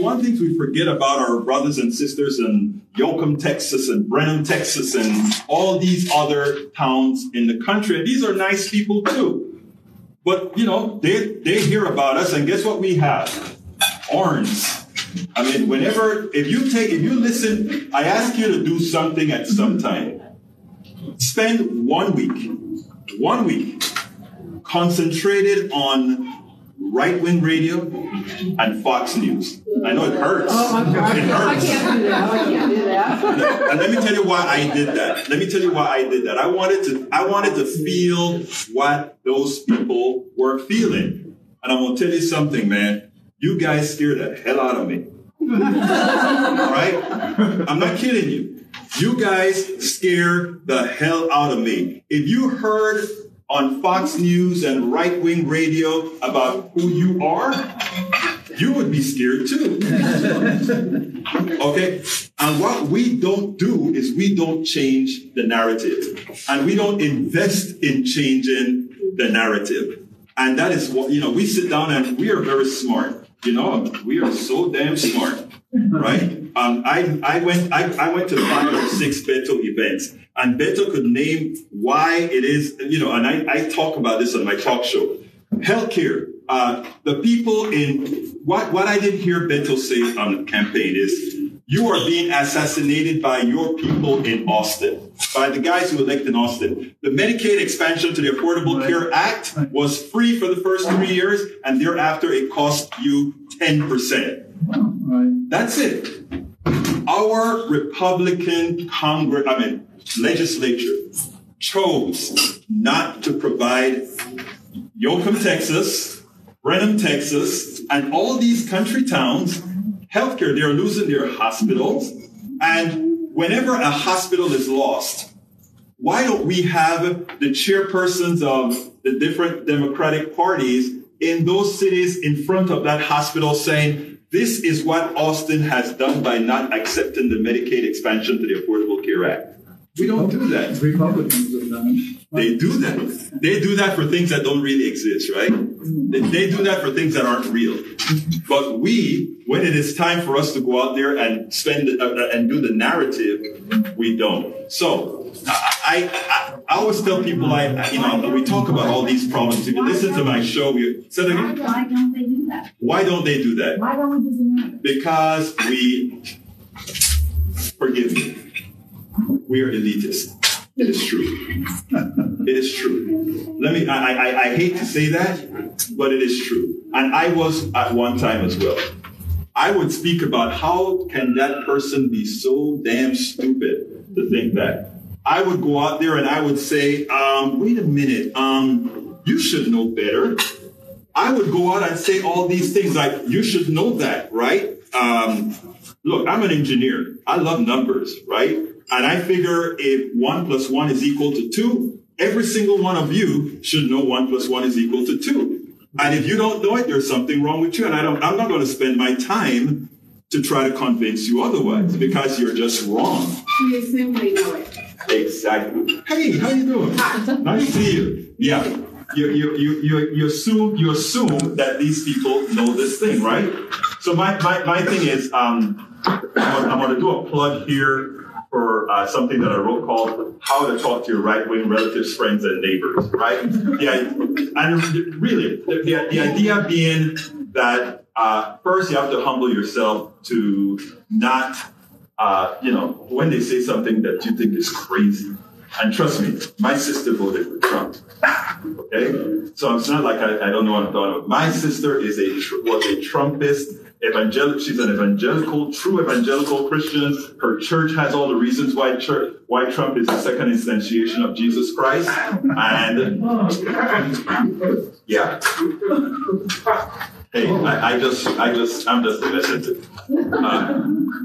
one thing we forget about our brothers and sisters in Yoakum, Texas, and Brenham, Texas, and all these other towns in the country. And these are nice people too. But you know, they they hear about us, and guess what we have? Orange. I mean, whenever if you take if you listen, I ask you to do something at some time. Spend one week, one week concentrated on right wing radio and Fox News. I know it hurts. Oh, it hurts. I can't do that. I can't do that. and let me tell you why I did that. Let me tell you why I did that. I wanted to I wanted to feel what those people were feeling. And I'm gonna tell you something, man. You guys scare the hell out of me. right? I'm not kidding you. You guys scare the hell out of me. If you heard on Fox News and right wing radio about who you are, you would be scared too. okay? And what we don't do is we don't change the narrative. And we don't invest in changing the narrative. And that is what, you know, we sit down and we are very smart. You know, we are so damn smart, right? Um, I, I went I, I went to five or six Beto events, and Beto could name why it is, you know, and I, I talk about this on my talk show. Healthcare. Uh, the people in what what I didn't hear Beto say on the campaign is you are being assassinated by your people in Austin, by the guys who elect in Austin. The Medicaid expansion to the Affordable Care Act was free for the first three years, and thereafter it cost you 10%. That's it. Our Republican Congress, I mean, legislature chose not to provide Yoakum, Texas, Brenham, Texas, and all these country towns healthcare. They're losing their hospitals. And whenever a hospital is lost, why don't we have the chairpersons of the different Democratic parties in those cities in front of that hospital saying, this is what Austin has done by not accepting the Medicaid expansion to the Affordable Care Act. We don't do that. Republicans have done it. They do that. They do that for things that don't really exist, right? They, they do that for things that aren't real. But we, when it is time for us to go out there and spend uh, and do the narrative, we don't. So I, I, I always tell people, I, you know, we talk about all these problems. If you listen to my show, we said Why, why don't they do that? Why don't they do that? Why don't we do the matter? Because we, forgive me, we are elitist. It is true. It is true. Let me, I, I, I hate to say that, but it is true. And I was at one time as well. I would speak about how can that person be so damn stupid to think that. I would go out there and I would say, um, wait a minute, um, you should know better. I would go out and say all these things like, you should know that, right? Um, look, I'm an engineer. I love numbers, right? And I figure if one plus one is equal to two, every single one of you should know one plus one is equal to two. And if you don't know it, there's something wrong with you. And I don't, I'm not going to spend my time to try to convince you otherwise because you're just wrong. We assume they know it. Exactly. Hey, how you doing? Nice to see you. Yeah. You, you, you, you, you assume you assume that these people know this thing, right? So my, my, my thing is um, I'm gonna do a plug here for uh, something that I wrote called How to Talk to Your Right Wing Relatives, Friends, and Neighbors, right? And really, the, the, the idea being that uh, first you have to humble yourself to not, uh, you know, when they say something that you think is crazy. And trust me, my sister voted for Trump. Okay, so it's not like I, I don't know what I'm talking about. My sister is a was a Trumpist evangelical. She's an evangelical, true evangelical Christian. Her church has all the reasons why church, why Trump is the second instantiation of Jesus Christ. And yeah. Hey, I, I just, I just, I'm just messenger. Uh,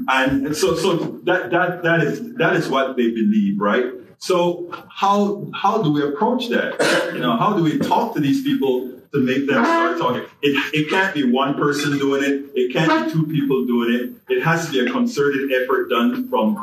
and so, so that, that, that is, that is what they believe, right? So how, how do we approach that? You know, how do we talk to these people to make them start talking. It, it can't be one person doing it. It can't be two people doing it. It has to be a concerted effort done from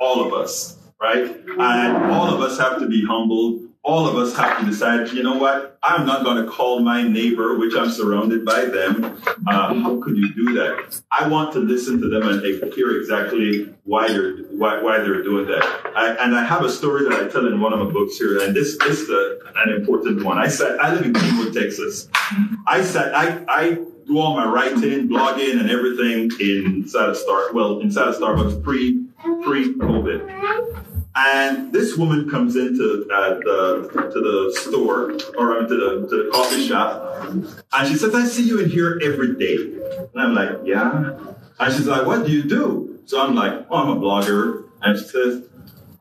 all of us, right? And all of us have to be humbled. All of us have to decide, you know what? I'm not going to call my neighbor, which I'm surrounded by them. Uh, how, could you do that? I want to listen to them and hear exactly why they're why, why they're doing that. I, and I have a story that I tell in one of my books here, and this, this is an important one. I said I live in Kingwood, Texas. I said I I do all my writing, blogging, and everything inside of Star well inside of Starbucks pre pre COVID. And this woman comes into uh, the to the store or to the to the coffee shop, and she says, "I see you in here every day." And I'm like, "Yeah." And she's like, "What do you do?" So I'm like, "Oh, I'm a blogger." And she says,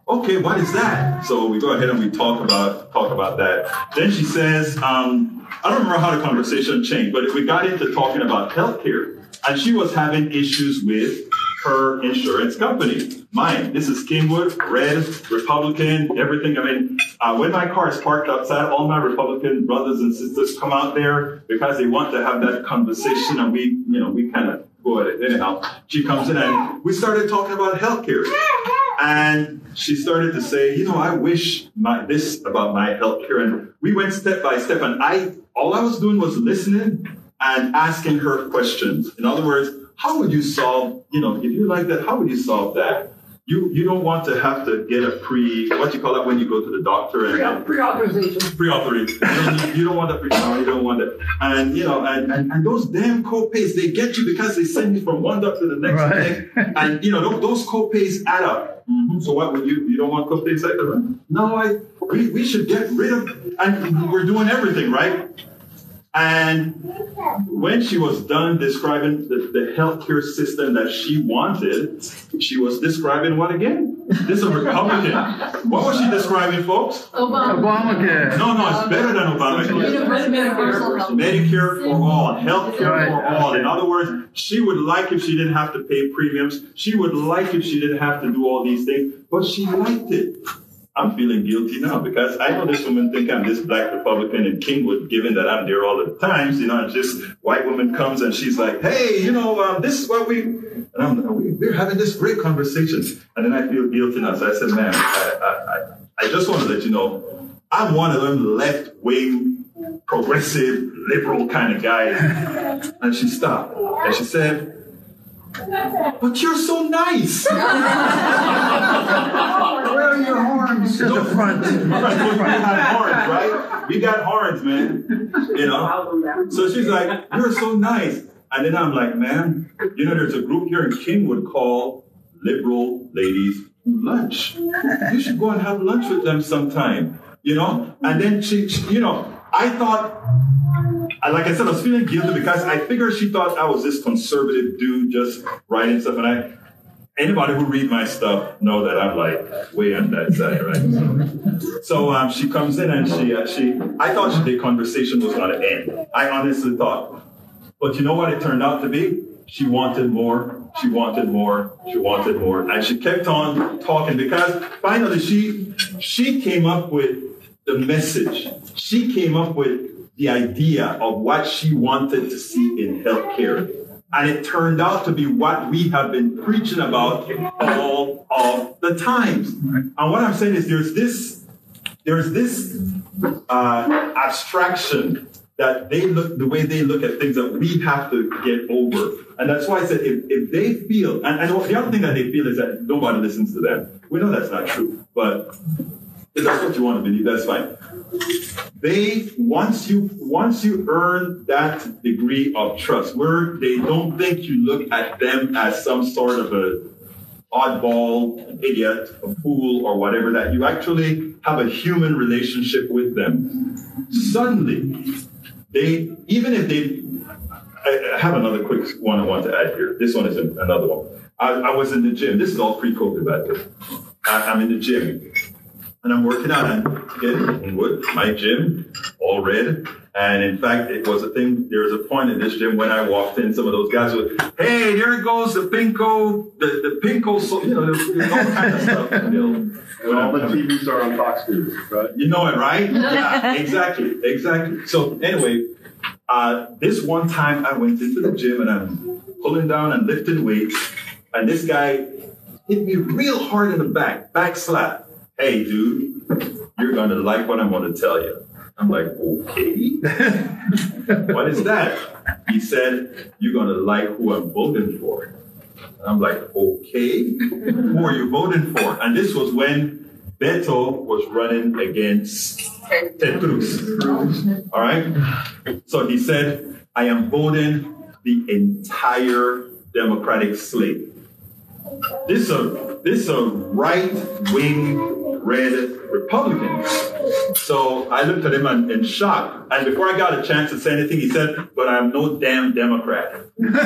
"Okay, what is that?" So we go ahead and we talk about talk about that. Then she says, um, "I don't remember how the conversation changed, but we got into talking about healthcare, and she was having issues with." her insurance company. Mine, this is Kingwood, red, Republican, everything. I mean, uh, when my car is parked outside, all my Republican brothers and sisters come out there because they want to have that conversation, and we, you know, we kind of go at it. Anyhow, she comes in and we started talking about healthcare. And she started to say, you know, I wish my this about my healthcare. And we went step by step, and I all I was doing was listening and asking her questions. In other words, how would you solve, you know, if you like that, how would you solve that? You you don't want to have to get a pre what you call that when you go to the doctor and Pre-authorization. pre-authorization. You don't, you don't want that pre you don't want that. And you know, and, and, and those damn co-pays, they get you because they send you from one doctor to the next Right. thing. And you know, those, those co-pays add up. Mm-hmm. So what would you you don't want co-pays like that? right? No, I we, we should get rid of and we're doing everything, right? And when she was done describing the, the healthcare system that she wanted, she was describing what again? This is a Republican. What was she describing, folks? Obama. Obamacare. No, no, it's better than Obamacare. Universal Medicare. Medicare for all, health care Right. for all. In other words, she would like if she didn't have to pay premiums. She would like if she didn't have to do all these things, but she liked it. I'm feeling guilty now because I know this woman think I'm this black Republican in Kingwood, given that I'm there all the times, you know, and just white woman comes and she's like, hey, you know, um, this is what we, and I'm we, we're having this great conversation. And then I feel guilty now. So I said, I, I, I, I just want to let you know, I'm one of them left wing, progressive, liberal kind of guys. And she stopped and she said, but you're so nice. Where are your horns? To the front. Right, we got horns, right? We got horns, man. You know? So she's like, You're so nice. And then I'm like, Man, you know, there's a group here in Kingwood called Liberal Ladies Lunch. You should go and have lunch with them sometime, you know? And then she, she- you know, I thought, I- like I said, I was feeling guilty because I figured she thought I was this conservative dude just writing stuff. And I, anybody who read my stuff know that I'm like way on that side, right? So um, she comes in and she, uh, she, I thought she, the conversation was going to end. I honestly thought. But you know what it turned out to be? She wanted more. She wanted more. She wanted more. And she kept on talking because finally she, she came up with the message. She came up with the idea of what she wanted to see in healthcare. And it turned out to be what we have been preaching about all of the times. And what I'm saying is there's this, there's this uh, abstraction that they look, the way they look at things that we have to get over. And that's why I said if, if they feel, and, and the other thing that they feel is that nobody listens to them. We know that's not true, but if that's what you want to believe, that's fine. They once you once you earn that degree of trust, where they don't think you look at them as some sort of a oddball, idiot, a fool, or whatever, that you actually have a human relationship with them. Suddenly, they even if they I I have another quick one I want to add here. This one is another one. I, I was in the gym. This is all pre-COVID, by the way. I'm in the gym and I'm working on and again in Wood, my gym, all red. And in fact, it was a thing. There was a point in this gym when I walked in, some of those guys were, "Hey, there goes the pinko, the the pinko." So you know, there's, there's all kind of stuff. You know, when All the TVs are on Fox News, right? you know it, right? Yeah, exactly, exactly. So anyway, uh, this one time I went into the gym and I'm pulling down and lifting weights, and this guy hit me real hard in the back, back slap. Hey, dude, you're gonna like what I'm gonna tell you. I'm like, okay. what is that? he said, You're going to like who I'm voting for. I'm like, Okay, who are you voting for? And this was when Beto was running against Ted Cruz. All right? So he said, I am voting the entire Democratic slate. This is a this is a right wing red Republican. So I looked at him in, in shock. And before I got a chance to say anything, he said, But I'm no damn Democrat. That's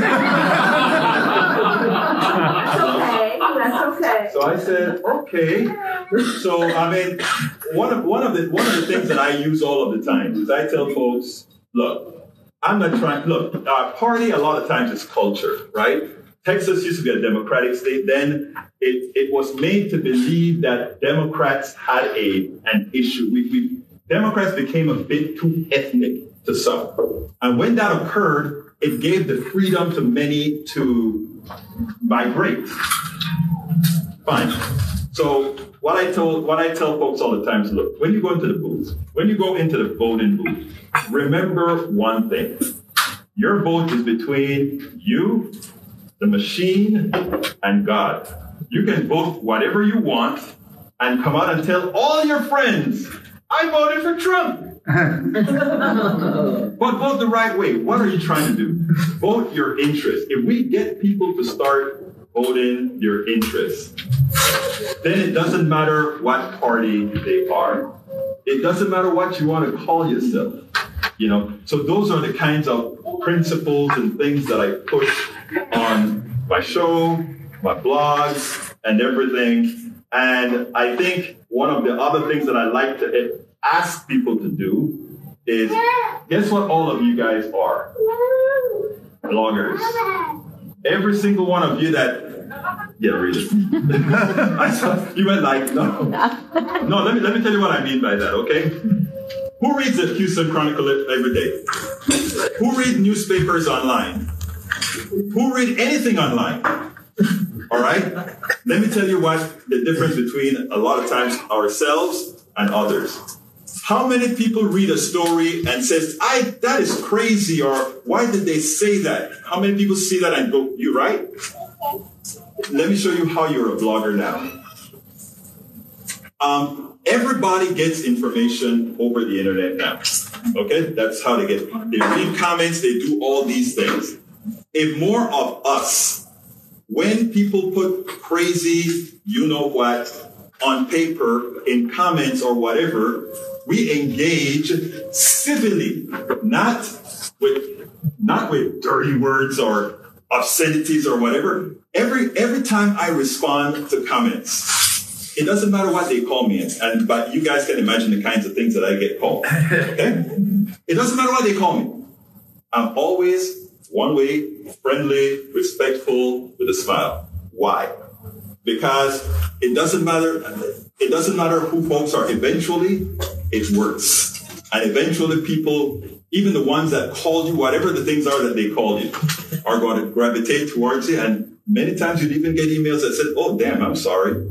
okay, that's okay. So I said, okay. So I mean, one of one of the one of the things that I use all of the time is I tell folks, look, I'm not trying. Look, our party a lot of times is culture, right? Texas used to be a Democratic state. Then it, it was made to believe that Democrats had a an issue. We, we Democrats became a bit too ethnic to some, and when that occurred, it gave the freedom to many to migrate. Fine. So what I told what I tell folks all the time is look, when you go into the booth, when you go into the voting booth, remember one thing. Your vote is between you, the machine, and God. You can vote whatever you want and come out and tell all your friends, I voted for Trump. But vote the right way. What are you trying to do? Vote your interest. If we get people to start voting your interest, then it doesn't matter what party they are. It doesn't matter what you want to call yourself. You know, so those are the kinds of principles and things that I push on my show, my blogs, and everything. And I think one of the other things that I like to ask people to do is guess what all of you guys are? Bloggers. Every single one of you that yeah, really. You went like, no. No, let me let me tell you what I mean by that, okay? Who reads the Houston Chronicle every day? Who reads newspapers online? Who read anything online? All right? Let me tell you what the difference between a lot of times ourselves and others. How many people read a story and says, I that is crazy or why did they say that? How many people see that and go, you right? Let me show you how you're a blogger now. Um, everybody gets information over the internet now. Okay, that's how they get. They read comments, they do all these things. If more of us, when people put crazy, you know what, on paper, in comments or whatever, we engage civilly, not with not with dirty words or obscenities or whatever. Every every time I respond to comments, it doesn't matter what they call me, and but you guys can imagine the kinds of things that I get called. Okay, it doesn't matter what they call me. I'm always one way, friendly, respectful, with a smile. Why? Because it doesn't matter. It doesn't matter who folks are. Eventually, it works, and eventually, people, even the ones that called you, whatever the things are that they called you, are going to gravitate towards you. And many times, you'd even get emails that said, "Oh, damn, I'm sorry,"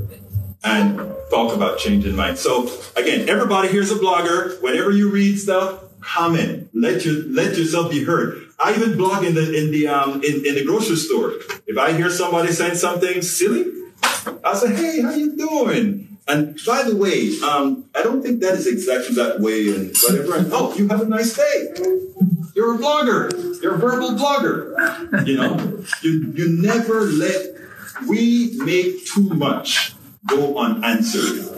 and talk about changing minds. So again, everybody here's a blogger. Whenever you read stuff, comment. Let your let yourself be heard. I even blog in the in the um in, in the grocery store. If I hear somebody saying something silly, I'll say, "Hey, how you doing?" And by the way, um, I don't think that is exactly that way. And whatever. And, oh, you have a nice day. You're a blogger. You're a verbal blogger. You know, you you never let. We make too much go unanswered.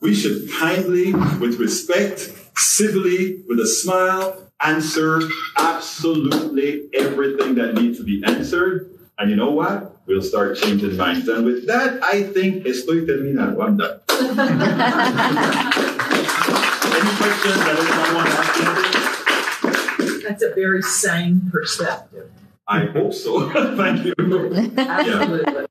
We should kindly, with respect, civilly, with a smile, answer absolutely everything that needs to be answered. And you know what? We'll start changing minds. And with that, I think estoy terminado. I'm done. Any questions that anyone want to ask? That's a very sane perspective. I hope so. Thank you. Absolutely.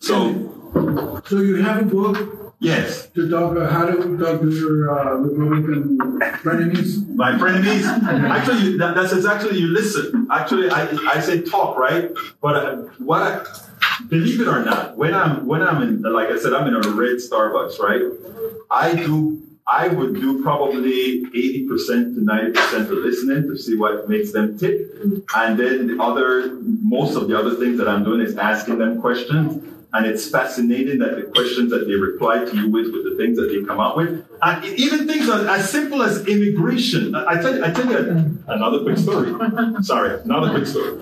So, So you have a book yes, to talk about how to talk to your uh, Republican frenemies? my frenemies. Actually, that, that's it's actually you listen. Actually, I I say talk right, but uh, what I believe it or not, when I'm when I'm in like I said, I'm in a red Starbucks, right? I do I would do probably 80% to 90% of listening to see what makes them tick. And then the other, most of the other things that I'm doing is asking them questions. And it's fascinating that the questions that they reply to you with, with the things that they come up with, and even things as, simple as immigration. I tell you, I tell you another quick story. Sorry, another quick story.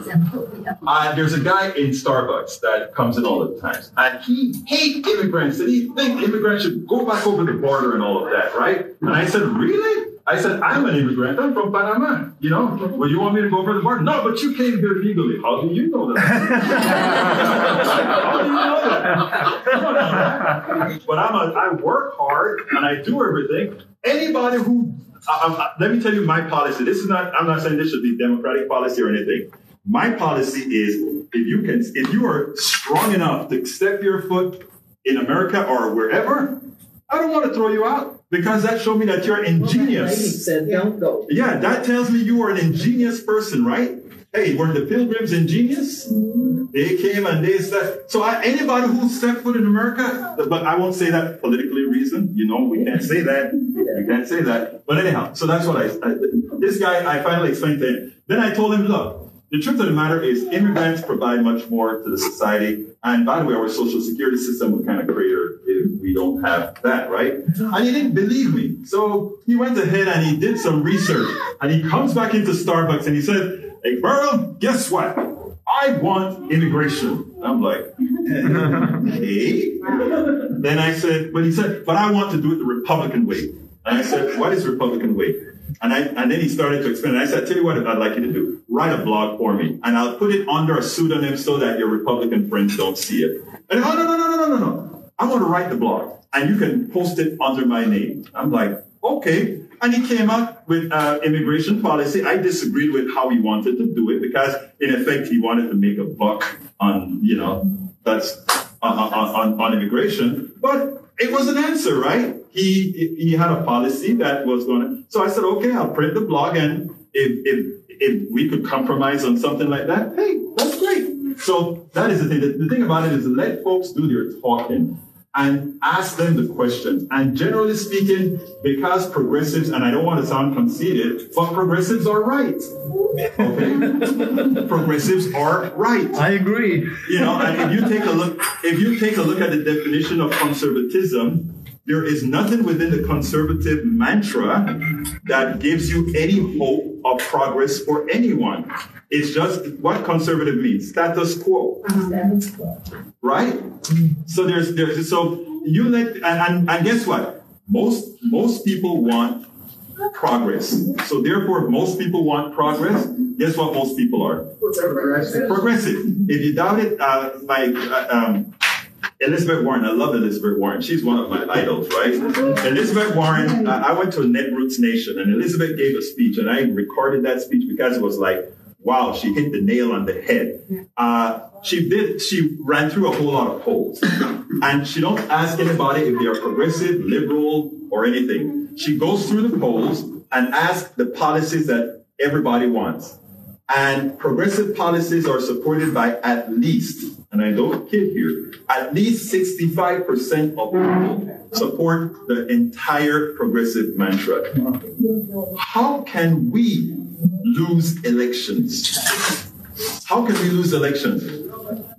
Uh, there's a guy in Starbucks that comes in all the time, and he hates immigrants, and he thinks immigrants should go back over the border and all of that, right? And I said, really? I said, I'm an immigrant. I'm from Panama. You know, well, you want me to go over the border? No, but you came here legally. How do you know that? How do you know that? but I'm a, I work hard and I do everything. Anybody who, uh, let me tell you my policy. This is not, I'm not saying this should be democratic policy or anything. My policy is if you can, if you are strong enough to step your foot in America or wherever, I don't want to throw you out because that shows me that you're Well, ingenious. said, don't go. Yeah, that tells me you are an ingenious person, right? Hey, weren't the pilgrims ingenious? Mm-hmm. They came and they said, so I, anybody who stepped foot in America, but I won't say that politically reason, you know, we can't say that. We can't say that. But anyhow, so that's what I, I this guy, I finally explained to him. Then I told him, look, the truth of the matter is immigrants provide much more to the society. And by the way, our social security system would kind of crater if we don't have that, right? And he didn't believe me. So he went ahead and he did some research and he comes back into Starbucks and he said, Hey, Burrow, guess what? I want immigration. I'm like, hey. Then I said, but he said, but I want to do it the Republican way. And I said, what is Republican way? And I and then he started to explain. And I said, tell you what I'd like you to do. Write a blog for me. And I'll put it under a pseudonym so that your Republican friends don't see it. And oh no, no, no, no, no, no, no. I want to write the blog. And you can post it under my name. I'm like, okay. And he came up with uh, immigration policy. I disagreed with how he wanted to do it because, in effect, he wanted to make a buck on, you know, that's on, on, on, on immigration. But it was an answer, right? He he had a policy that was going to. So I said, okay, I'll print the blog, and if if if we could compromise on something like that, hey. So that is the thing. The, the thing about it is let folks do their talking and ask them the questions. And generally speaking, because progressives, and I don't want to sound conceited, but progressives are right. Okay? progressives are right. I agree. You know, and if you take a look, if you take a look at the definition of conservatism, there is nothing within the conservative mantra that gives you any hope of progress for anyone. It's just what conservative means, status quo right? So there's there's so you let and, and, and guess what? Most most people want progress. So therefore, if most people want progress. Guess what? Most people are Progressive. progressive. If you doubt it, uh, my uh, um, Elizabeth Warren. I love Elizabeth Warren. She's one of my idols, right? Elizabeth Warren. Uh, I went to Netroots Nation, and Elizabeth gave a speech, and I recorded that speech because it was like, wow, she hit the nail on the head. Uh, she did. She ran through a whole lot of polls, and she don't ask anybody if they are progressive, liberal, or anything. She goes through the polls and asks the policies that everybody wants. And progressive policies are supported by at least, and I don't kid here, at least 65% of people support the entire progressive mantra. How can we lose elections? How can we lose elections?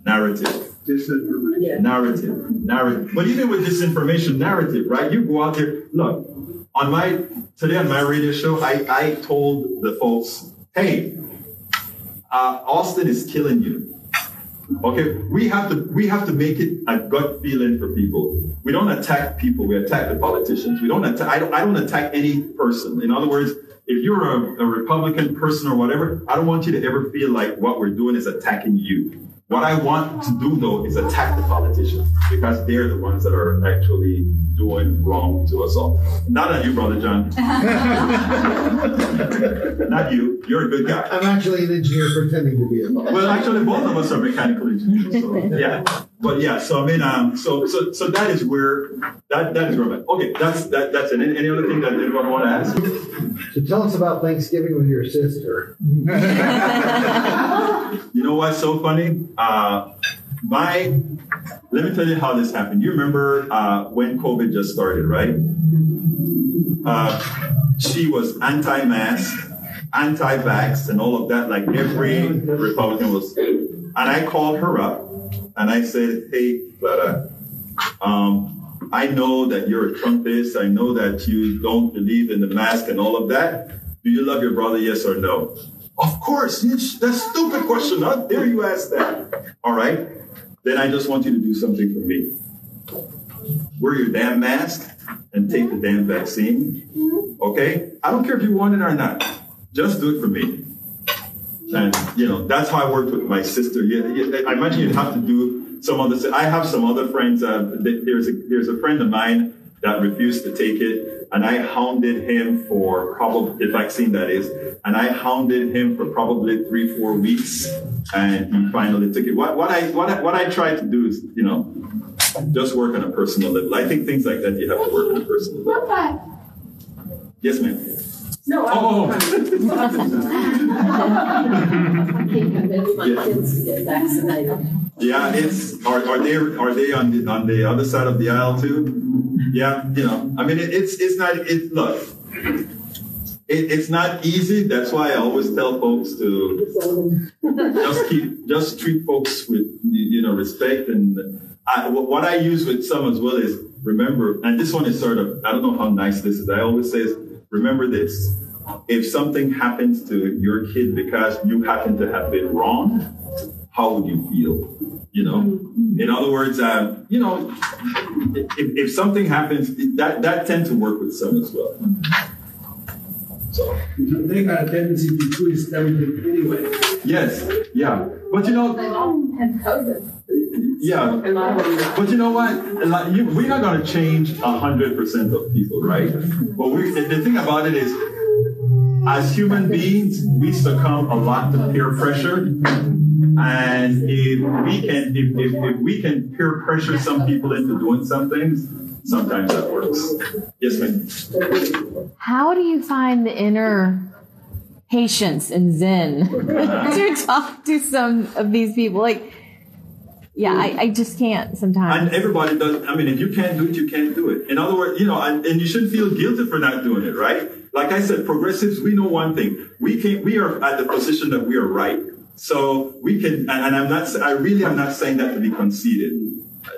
Narrative Disinformation. narrative, narrative. But even with disinformation narrative, right? You go out there. Look, on my today on my radio show, I I told the folks, hey, uh, Austin is killing you. Okay, we have to we have to make it a gut feeling for people. We don't attack people. We attack the politicians. We don't attack. I don't. I don't attack any person. In other words, if you're a, a Republican person or whatever, I don't want you to ever feel like what we're doing is attacking you. What I want to do though is attack the politicians because they're the ones that are actually doing wrong to us all. Not on you, brother John. Not you. You're a good guy. I'm actually an engineer pretending to be a pilot. Well, actually, both of us are mechanical engineers. So, yeah, but yeah. So I mean, um, so so so that is where that that is where I'm at. Okay, that's that that's it. Any, any other thing that anyone want to ask? So tell us about Thanksgiving with your sister. You know what's so funny? Uh, my, let me tell you how this happened. You remember uh, when COVID just started, right? Uh, she was anti-mask, anti-vax, and all of that, like every Republican was. And I called her up and I said, "Hey, Clara, um, I know that you're a Trumpist. I know that you don't believe in the mask and all of that. Do you love your brother? Yes or no?" Of course. That's a stupid question. How dare you ask that? All right. Then I just want you to do something for me. Wear your damn mask and take the damn vaccine. Okay? I don't care if you want it or not. Just do it for me. And you know, that's how I worked with my sister. Yeah, yeah, I imagine you'd have to do some other. I have some other friends. Uh, there's a there's a friend of mine that refused to take it, and I hounded him for probably the vaccine that is, and I hounded him for probably three four weeks, and he finally took it. What what I what I, what I try to do is you know just work on a personal level. I think things like that you have to work on a personal level. Yes, ma'am. No, Oh. I can't convince my kids to get vaccinated. Yeah, it's are, are they are they on the on the other side of the aisle too? Yeah, you know, I mean, it, it's it's not it. Look, it, it's not easy. That's why I always tell folks to just keep just treat folks with you know respect and I, what I use with some as well is remember. And this one is sort of I don't know how nice this is. I always say is remember this. If something happens to your kid because you happen to have been wrong, how would you feel? You know, in other words, um, you know, if, if something happens, that that tends to work with some as well. So They got a tendency to twist everything anyway. yes, yeah, but you know, They've all had COVID. Yeah, but you know what? Like, you, we're not going to change hundred percent of people, right? But we, the, the thing about it is, as human beings, we succumb a lot to peer pressure. And if we can, if, if, if we can peer pressure some people into doing some things, sometimes that works. Yes, ma'am. How do you find the inner patience and zen to talk to some of these people? Like, yeah, I, I just can't And sometimes. everybody does. I mean, if you can't do it, you can't do it. In other words, you know, and, and you shouldn't feel guilty for not doing it, right? Like I said, progressives, we know one thing: we can, we are at the position that we are right. So we can, and, and I'm not, I really am not saying that to be conceited.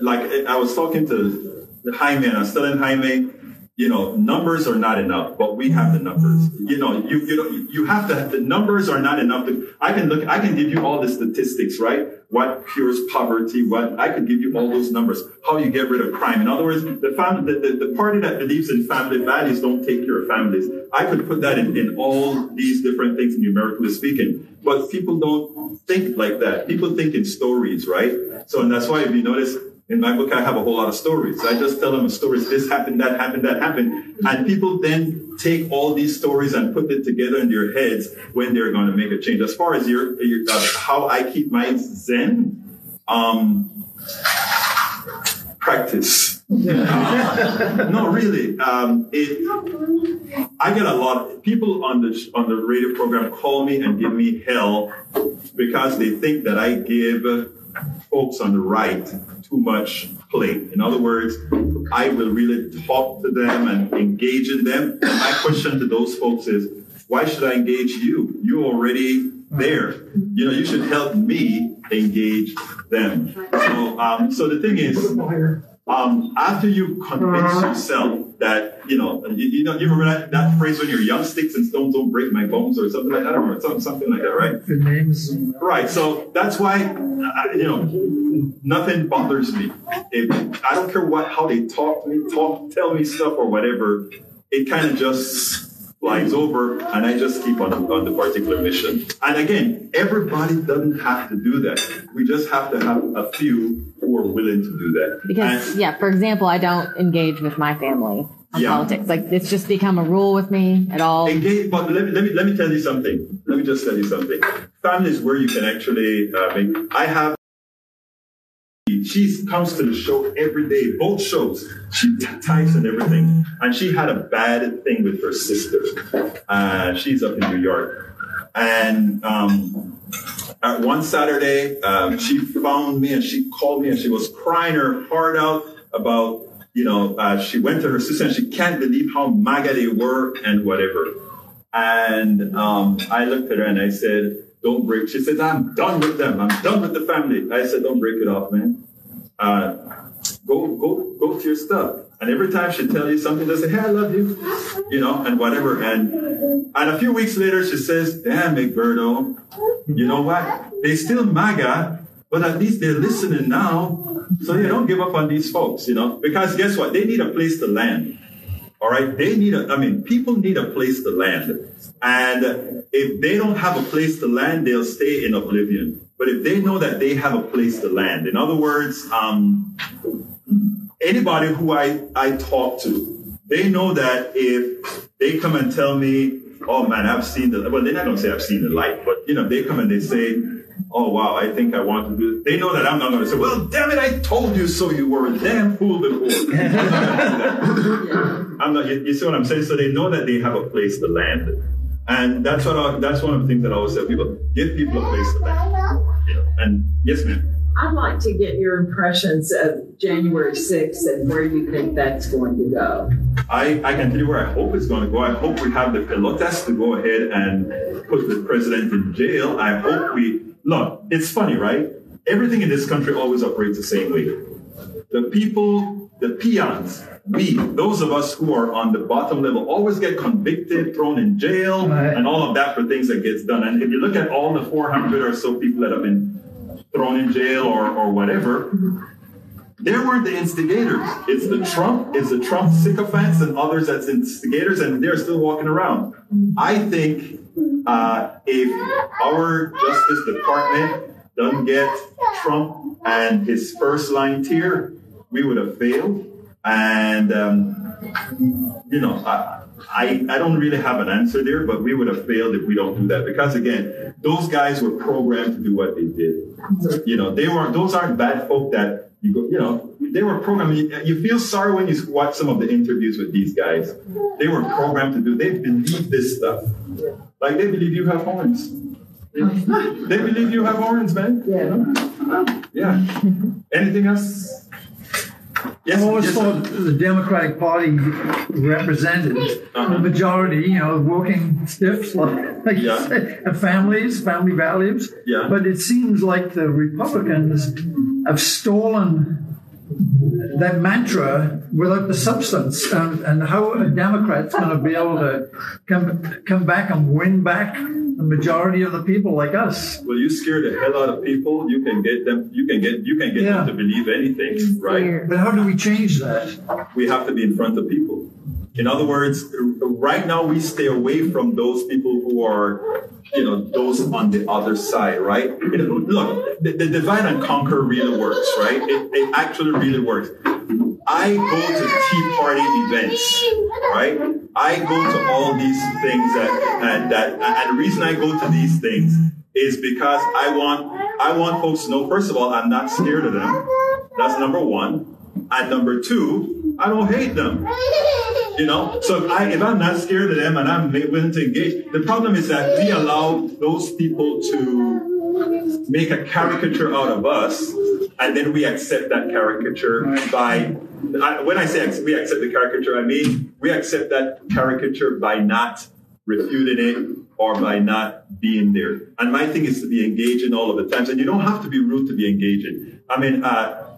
Like I was talking to Jaime, and I was telling Jaime, you know, numbers are not enough, but we have the numbers. You know, you you know, you have to. Have, the numbers are not enough. To, I can look. I can give you all the statistics, right? What cures poverty? What I could give you all those numbers. How you get rid of crime? In other words, the family, the, the, the party that believes in family values don't take care of families. I could put that in, in all these different things, numerically speaking. But people don't think like that. People think in stories, right? So, and that's why if you notice, in my book, I have a whole lot of stories. I just tell them story. This happened, that happened, that happened. And people then take all these stories and put it together in their heads when they're going to make a change. As far as your, your uh, how I keep my zen, um, practice. Uh, no, really. Um, it, I get a lot. Of people on the on the radio program call me and give me hell because they think that I give folks on the right too much play. In other words, I will really talk to them and engage in them. And my question to those folks is, why should I engage you? You're already there. You know, you should help me engage them. So, um, so the thing is, um, after you convince yourself that, you know, you, you know, you remember that, that phrase when you're young, sticks and stones don't break my bones or something like that, or something, something like that, right? The names. Right. So that's why, I, you know, nothing bothers me. If, I don't care what, how they talk to me, talk, tell me stuff or whatever. It kind of just flies over and I just keep on, on the particular mission. And again, everybody doesn't have to do that. We just have to have a few who are willing to do that. Because, And- yeah, for example, I don't engage with my family on Yeah. politics. Like, it's just become a rule with me at all. Engage, but let me, let me let me tell you something. Let me just tell you something. Family is where you can actually uh, make. I have. She comes to the show every day, both shows. She types and everything, and she had a bad thing with her sister. Uh, she's up in New York, And um, at one Saturday, um, she found me and she called me and she was crying her heart out about, you know, uh, she went to her sister and she can't believe how MAGA they were and whatever. And um, I looked at her and I said, don't break. She says, I'm done with them. I'm done with the family. I said, don't break it off, man. Uh, go, go, go to your stuff. And every time she tell you something, they say, hey, I love you, you know, and whatever. And, and a few weeks later, she says, damn, Egberto, you know what? They still MAGA, but at least they're listening now. So you don't give up on these folks, you know, because guess what? They need a place to land. All right. They need a, I mean, people need a place to land. And if they don't have a place to land, they'll stay in oblivion. But if they know that they have a place to land, in other words, um, anybody who I, I talk to, they know that if they come and tell me, oh man, I've seen the, well, they're not going to say I've seen the light, but you know, they come and they say, oh wow, I think I want to do it. They know that I'm not going to say, well, damn it, I told you so you were a damn fool before. I'm not, you, you see what I'm saying? So they know that they have a place to land. And that's what I, that's one of the things that I always tell people: give people a place to land. You know, and yes, ma'am. I'd like to get your impressions of January 6th and where you think that's going to go. I, I can tell you where I hope it's going to go. I hope we have the pelotas to go ahead and put the president in jail. I hope we look. It's funny, right? Everything in this country always operates the same way. The people, the peons, we, those of us who are on the bottom level, always get convicted, thrown in jail, Right. and all of that for things that gets done. And if you look at all the 400 or so people that have been thrown in jail or, or whatever, they weren't the instigators. It's the Trump, it's the Trump sycophants and others that's instigators, and they're still walking around. I think uh, if our Justice Department doesn't get Trump and his first line tier, we would have failed. And um, you know, I, I I don't really have an answer there, but we would have failed if we don't do that because again, those guys were programmed to do what they did. You know, they weren't; those aren't bad folk that you go. You know, they were programmed. You, you feel sorry when you watch some of the interviews with these guys. They were programmed to do. They believe this stuff. Like they believe you have horns. They believe you have horns, man. Yeah. Yeah. Anything else? Yes. I've always yes, thought the Democratic Party represented Uh-huh. the majority, you know, working stiffs like, like Yeah. say, and families, family values. Yeah. But it seems like the Republicans have stolen that mantra without the substance, and, and how a Democrat's going to be able to come come back and win back the majority of the people like us. Well, you scare the hell out of people. You can get them. You can get. You can get Yeah. them to believe anything, right? But how do we change that? We have to be in front of people. In other words, right now we stay away from those people who are, you know, those on the other side, right? Look, the, the divide and conquer really works, right? It, it actually really works. I go to Tea Party events, right? I go to all these things that, and that, and the reason I go to these things is because I want, I want folks to know, first of all, I'm not scared of them. That's number one. And number two, I don't hate them. You know, so if, I, if I'm not scared of them and I'm willing to engage, the problem is that we allow those people to make a caricature out of us, and then we accept that caricature by. I, when I say we accept the caricature, I mean we accept that caricature by not refuting it or by not being there. And my thing is to be engaging all of the times, and you don't have to be rude to be engaging. I mean, uh,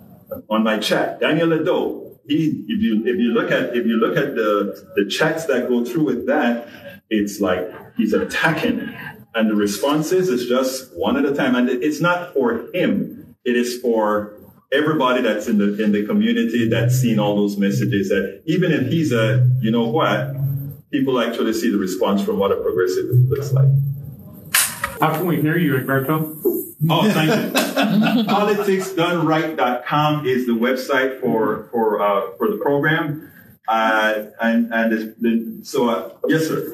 on my chat, Daniel Ledo, he, if you if you look at if you look at the the chats that go through with that, it's like he's attacking, and the responses is just one at a time, and it's not for him. It is for everybody that's in the in the community that's seen all those messages. That even if he's a you know what, people actually see the response from what a progressive looks like. How can we hear you, Egberto? Oh, thank you. Politicsdoneright.com is the website for for uh, for the program, uh, and and the, the, so uh, yes, sir.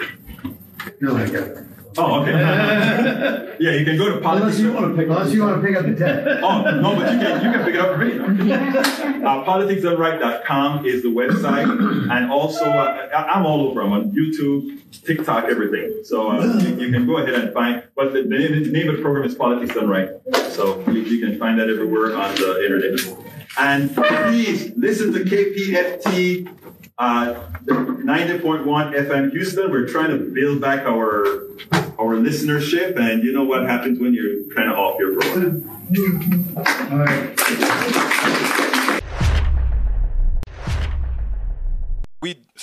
Oh, okay. yeah, you can go to politics. Unless you want to pick, unless you want to pick up the tab. Oh, no, but you can, you can pick it up for me. Uh, politicsdoneright.com is the website. And also, uh, I'm all over. I'm on YouTube, TikTok, everything. So uh, you, you can go ahead and find, but the, the name of the program is Politics Done Right. So you, you can find that everywhere on the internet. And please listen to KPFT uh, 90.1 FM Houston. We're trying to build back our our listenership, and you know what happens when you're kind of off your program. All right.